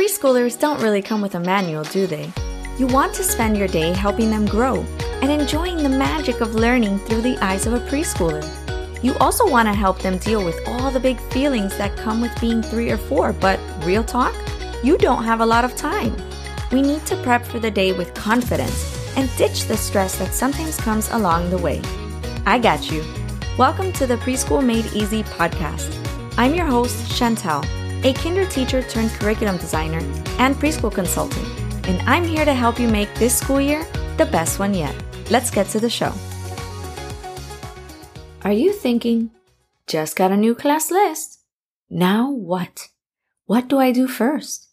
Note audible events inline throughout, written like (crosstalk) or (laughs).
Preschoolers don't really come with a manual, do they? You want to spend your day helping them grow and enjoying the magic of learning through the eyes of a preschooler. You also want to help them deal with all the big feelings that come with being three or four, but real talk, you don't have a lot of time. We need to prep for the day with confidence and ditch the stress that sometimes comes along the way. I got you. Welcome to the Preschool Made Easy podcast. I'm your host, Chantel, a kinder teacher turned curriculum designer and preschool consultant, and I'm here to help you make this school year the best one yet. Let's get to the show. Are you thinking, just got a new class list? Now what? What do I do first?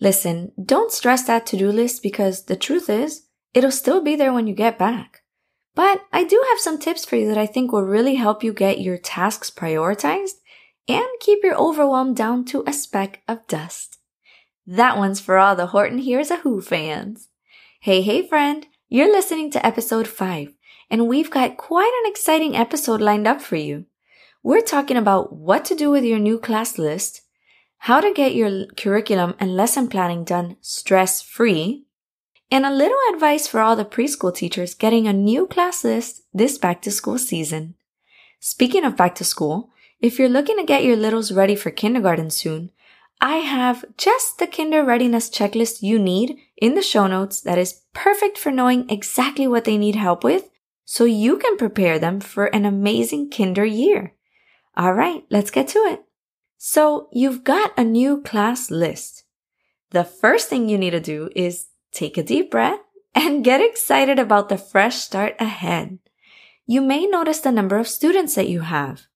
Listen, don't stress that to do list because the truth is, it'll still be there when you get back. But I do have some tips for you that I think will really help you get your tasks prioritized and keep your overwhelm down to a speck of dust. That one's for all the Horton Hears a Who fans. Hey, hey, friend, you're listening to episode 5 and we've got quite an exciting episode lined up for you. We're talking about what to do with your new class list, how to get your curriculum and lesson planning done stress free, and a little advice for all the preschool teachers getting a new class list this back to school season. Speaking of back to school, if you're looking to get your littles ready for kindergarten soon, I have just the kinder readiness checklist you need in the show notes that is perfect for knowing exactly what they need help with so you can prepare them for an amazing kinder year. All right, let's get to it. So you've got a new class list. The first thing you need to do is take a deep breath and (laughs) get excited about the fresh start ahead. You may notice the number of students that you have.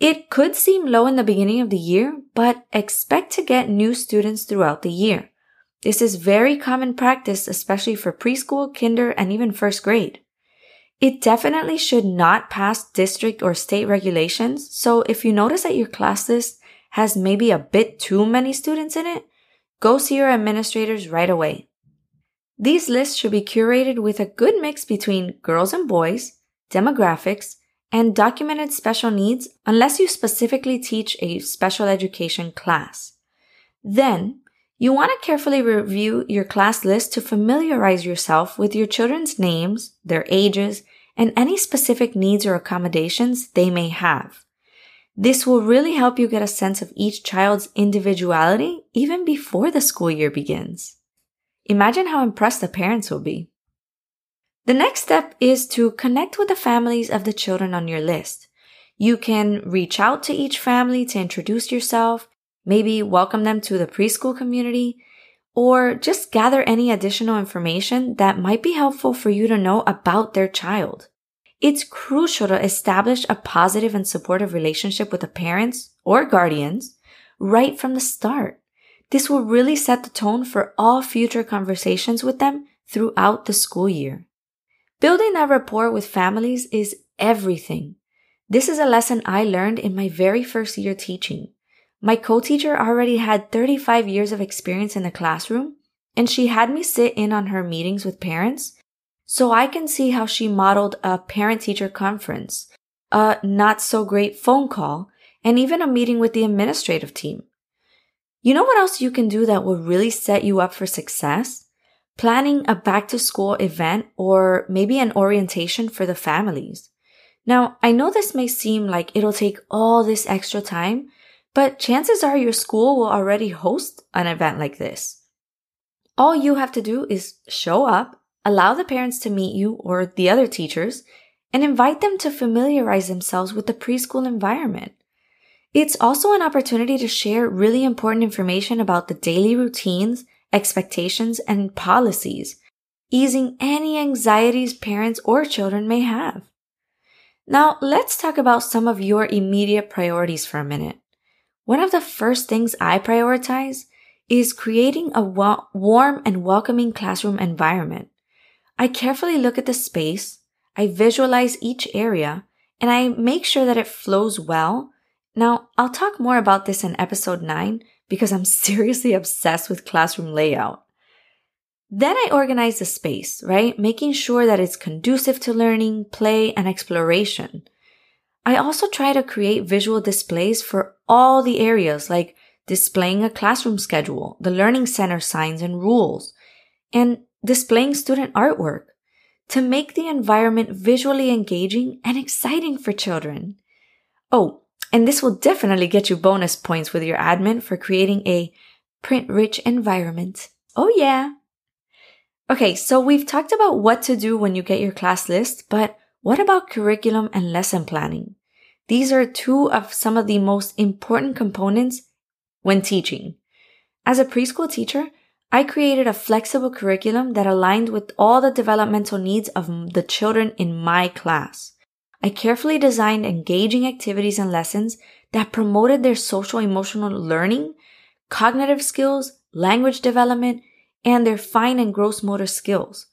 It could seem low in the beginning of the year, but expect to get new students throughout the year. This is very common practice, especially for preschool, kinder, and even first grade. It definitely should not pass district or state regulations. So if you notice that your class list has maybe a bit too many students in it, go see your administrators right away. These lists should be curated with a good mix between girls and boys, demographics, and documented special needs unless you specifically teach a special education class. Then, you want to carefully review your class list to familiarize yourself with your children's names, their ages, and any specific needs or accommodations they may have. This will really help you get a sense of each child's individuality even before the school year begins. Imagine how impressed the parents will be. The next step is to connect with the families of the children on your list. You can reach out to each family to introduce yourself, maybe welcome them to the preschool community, or just gather any additional information that might be helpful for you to know about their child. It's crucial to establish a positive and supportive relationship with the parents or guardians right from the start. This will really set the tone for all future conversations with them throughout the school year. Building that rapport with families is everything. This is a lesson I learned in my very first year teaching. My co-teacher already had 35 years of experience in the classroom, and she had me sit in on her meetings with parents so I can see how she modeled a parent teacher conference, a not so great phone call, and even a meeting with the administrative team. You know what else you can do that will really set you up for success? Planning a back to school event or maybe an orientation for the families. Now, I know this may seem like it'll take all this extra time, but chances are your school will already host an event like this. All you have to do is show up allow the parents to meet you or the other teachers, and invite them to familiarize themselves with the preschool environment. It's also an opportunity to share really important information about the daily routines, expectations, and policies, easing any anxieties parents or children may have. Now, let's talk about some of your immediate priorities for a minute. One of the first things I prioritize is creating a warm and welcoming classroom environment. I carefully look at the space, I visualize each area, and I make sure that it flows well. Now, I'll talk more about this in episode 9 because I'm (laughs) seriously obsessed with classroom layout. Then I organize the space, right? Making sure that it's conducive to learning, play, and exploration. I also try to create visual displays for all the areas like displaying a classroom schedule, the learning center signs and rules, and displaying student artwork to make the environment visually engaging and exciting for children. Oh, and this will definitely get you bonus points with your admin for creating a print rich environment. Oh yeah. Okay, so we've talked about what to do when you get your class list, but what about curriculum and lesson planning? These are two of some of the most important components when teaching. As a preschool teacher, I created a flexible curriculum that aligned with all the developmental needs of the children in my class. I carefully designed engaging activities and lessons that promoted their social emotional learning, cognitive skills, language development, and their fine and gross motor skills.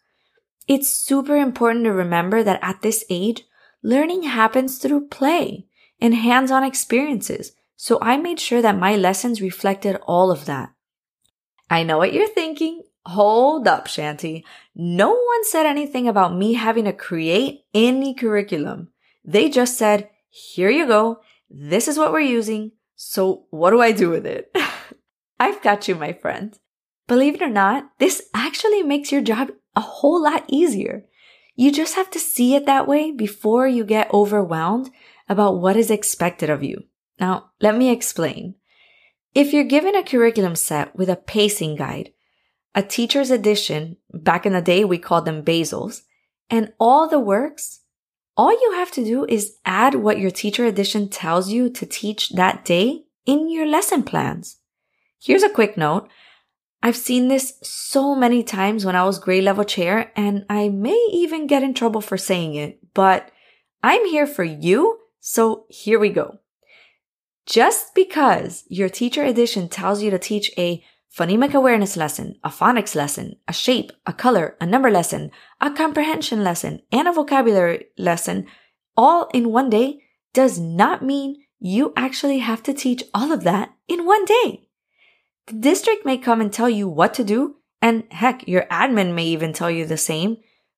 It's super important to remember that at this age, learning happens through play and hands-on experiences. So I made sure that my lessons reflected all of that. I know what you're thinking. Hold up, Chanty. No one said anything about me having to create any curriculum. They just said, here you go. This is what we're using. So what do I do with it? (laughs) I've got you, my friend. Believe it or not, this actually makes your job a whole lot easier. You just have to see it that way before you get overwhelmed about what is expected of you. Now, let me explain. If you're given a curriculum set with a pacing guide, a teacher's edition, back in the day we called them basals, and all the works, all you have to do is add what your teacher edition tells you to teach that day in your lesson plans. Here's a quick note. I've seen this so many times when I was grade level chair, and I may even get in trouble for saying it, but I'm here for you, so here we go. Just because your teacher edition tells you to teach a phonemic awareness lesson, a phonics lesson, a shape, a color, a number lesson, a comprehension lesson, and a vocabulary lesson all in one day does not mean you actually have to teach all of that in one day. The district may come and tell you what to do, and heck, your admin may even tell you the same,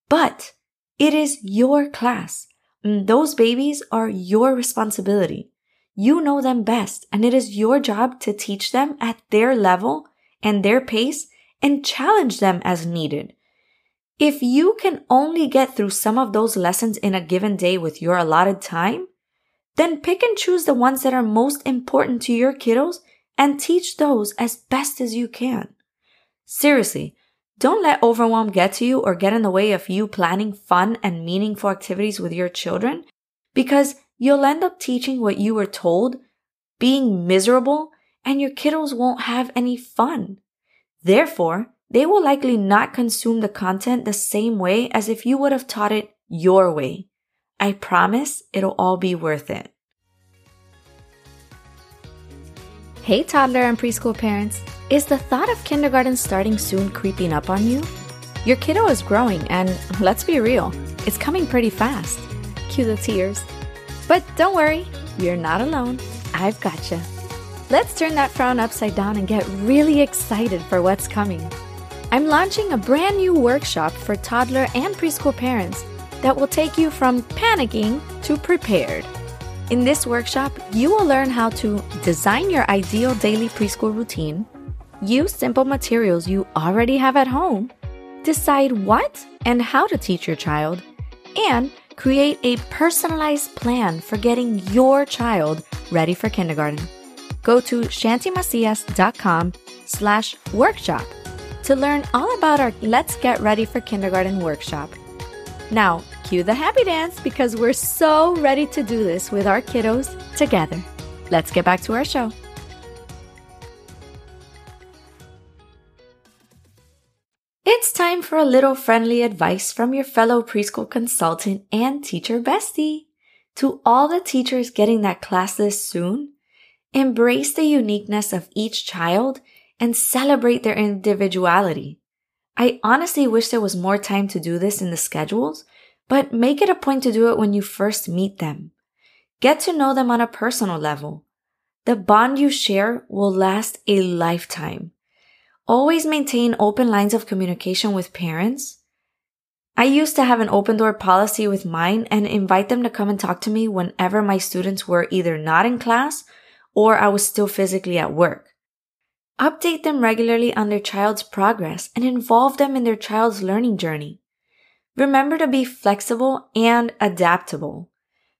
but it is your class. Mm, those babies are your responsibility. You know them best, and it is your job to teach them at their level and their pace and challenge them as needed. If you can only get through some of those lessons in a given day with your allotted time, then pick and choose the ones that are most important to your kiddos and teach those as best as you can. Seriously, don't let overwhelm get to you or get in the way of you planning fun and meaningful activities with your children because you'll end up teaching what you were told, being miserable, and your kiddos won't have any fun. Therefore, they will likely not consume the content the same way as if you would have taught it your way. I promise it'll all be worth it. Hey, toddler and preschool parents. Is the thought of kindergarten starting soon creeping up on you? Your kiddo is growing, and let's be real, it's coming pretty fast. Cue the tears. But don't worry, you're not alone. I've got you. Let's turn that frown upside down and get really excited for what's coming. I'm launching a brand new workshop for toddler and preschool parents that will take you from panicking to prepared. In this workshop, you will learn how to design your ideal daily preschool routine, use simple materials you already have at home, decide what and how to teach your child, and create a personalized plan for getting your child ready for kindergarten. Go to chantymacias.com slash workshop to learn all about our Let's Get Ready for Kindergarten workshop. Now, cue the happy dance because we're so ready to do this with our kiddos together. Let's get back to our show. It's time for a little friendly advice from your fellow preschool consultant and teacher bestie. To all the teachers getting that class list soon, embrace the uniqueness of each child and celebrate their individuality. I honestly wish there was more time to do this in the schedules, but make it a point to do it when you first meet them. Get to know them on a personal level. The bond you share will last a lifetime. Always maintain open lines of communication with parents. I used to have an open door policy with mine and invite them to come and talk to me whenever my students were either not in class or I was still physically at work. Update them regularly on their child's progress and involve them in their child's learning journey. Remember to be flexible and adaptable.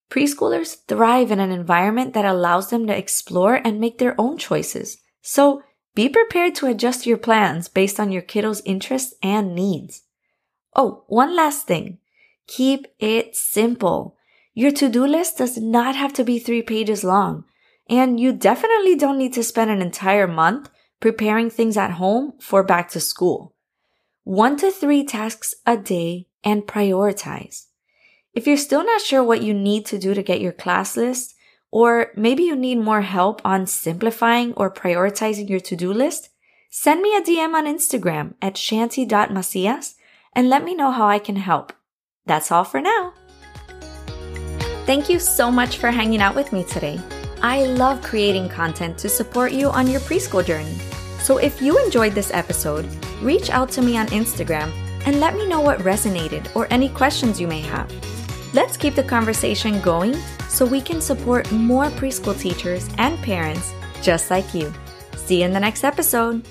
Preschoolers thrive in an environment that allows them to explore and make their own choices. So be prepared to adjust your plans based on your kiddo's interests and needs. Oh, one last thing. Keep it simple. Your to-do list does not have to be three pages long. And you definitely don't need to spend an entire month preparing things at home for back to school. One to three tasks a day and prioritize. If you're still not sure what you need to do to get your class list, or maybe you need more help on simplifying or prioritizing your to-do list, send me a DM on Instagram at chanty.macias and let me know how I can help. That's all for now. Thank you so much for hanging out with me today. I love creating content to support you on your preschool journey. So if you enjoyed this episode, reach out to me on Instagram and let me know what resonated or any questions you may have. Let's keep the conversation going so we can support more preschool teachers and parents just like you. See you in the next episode.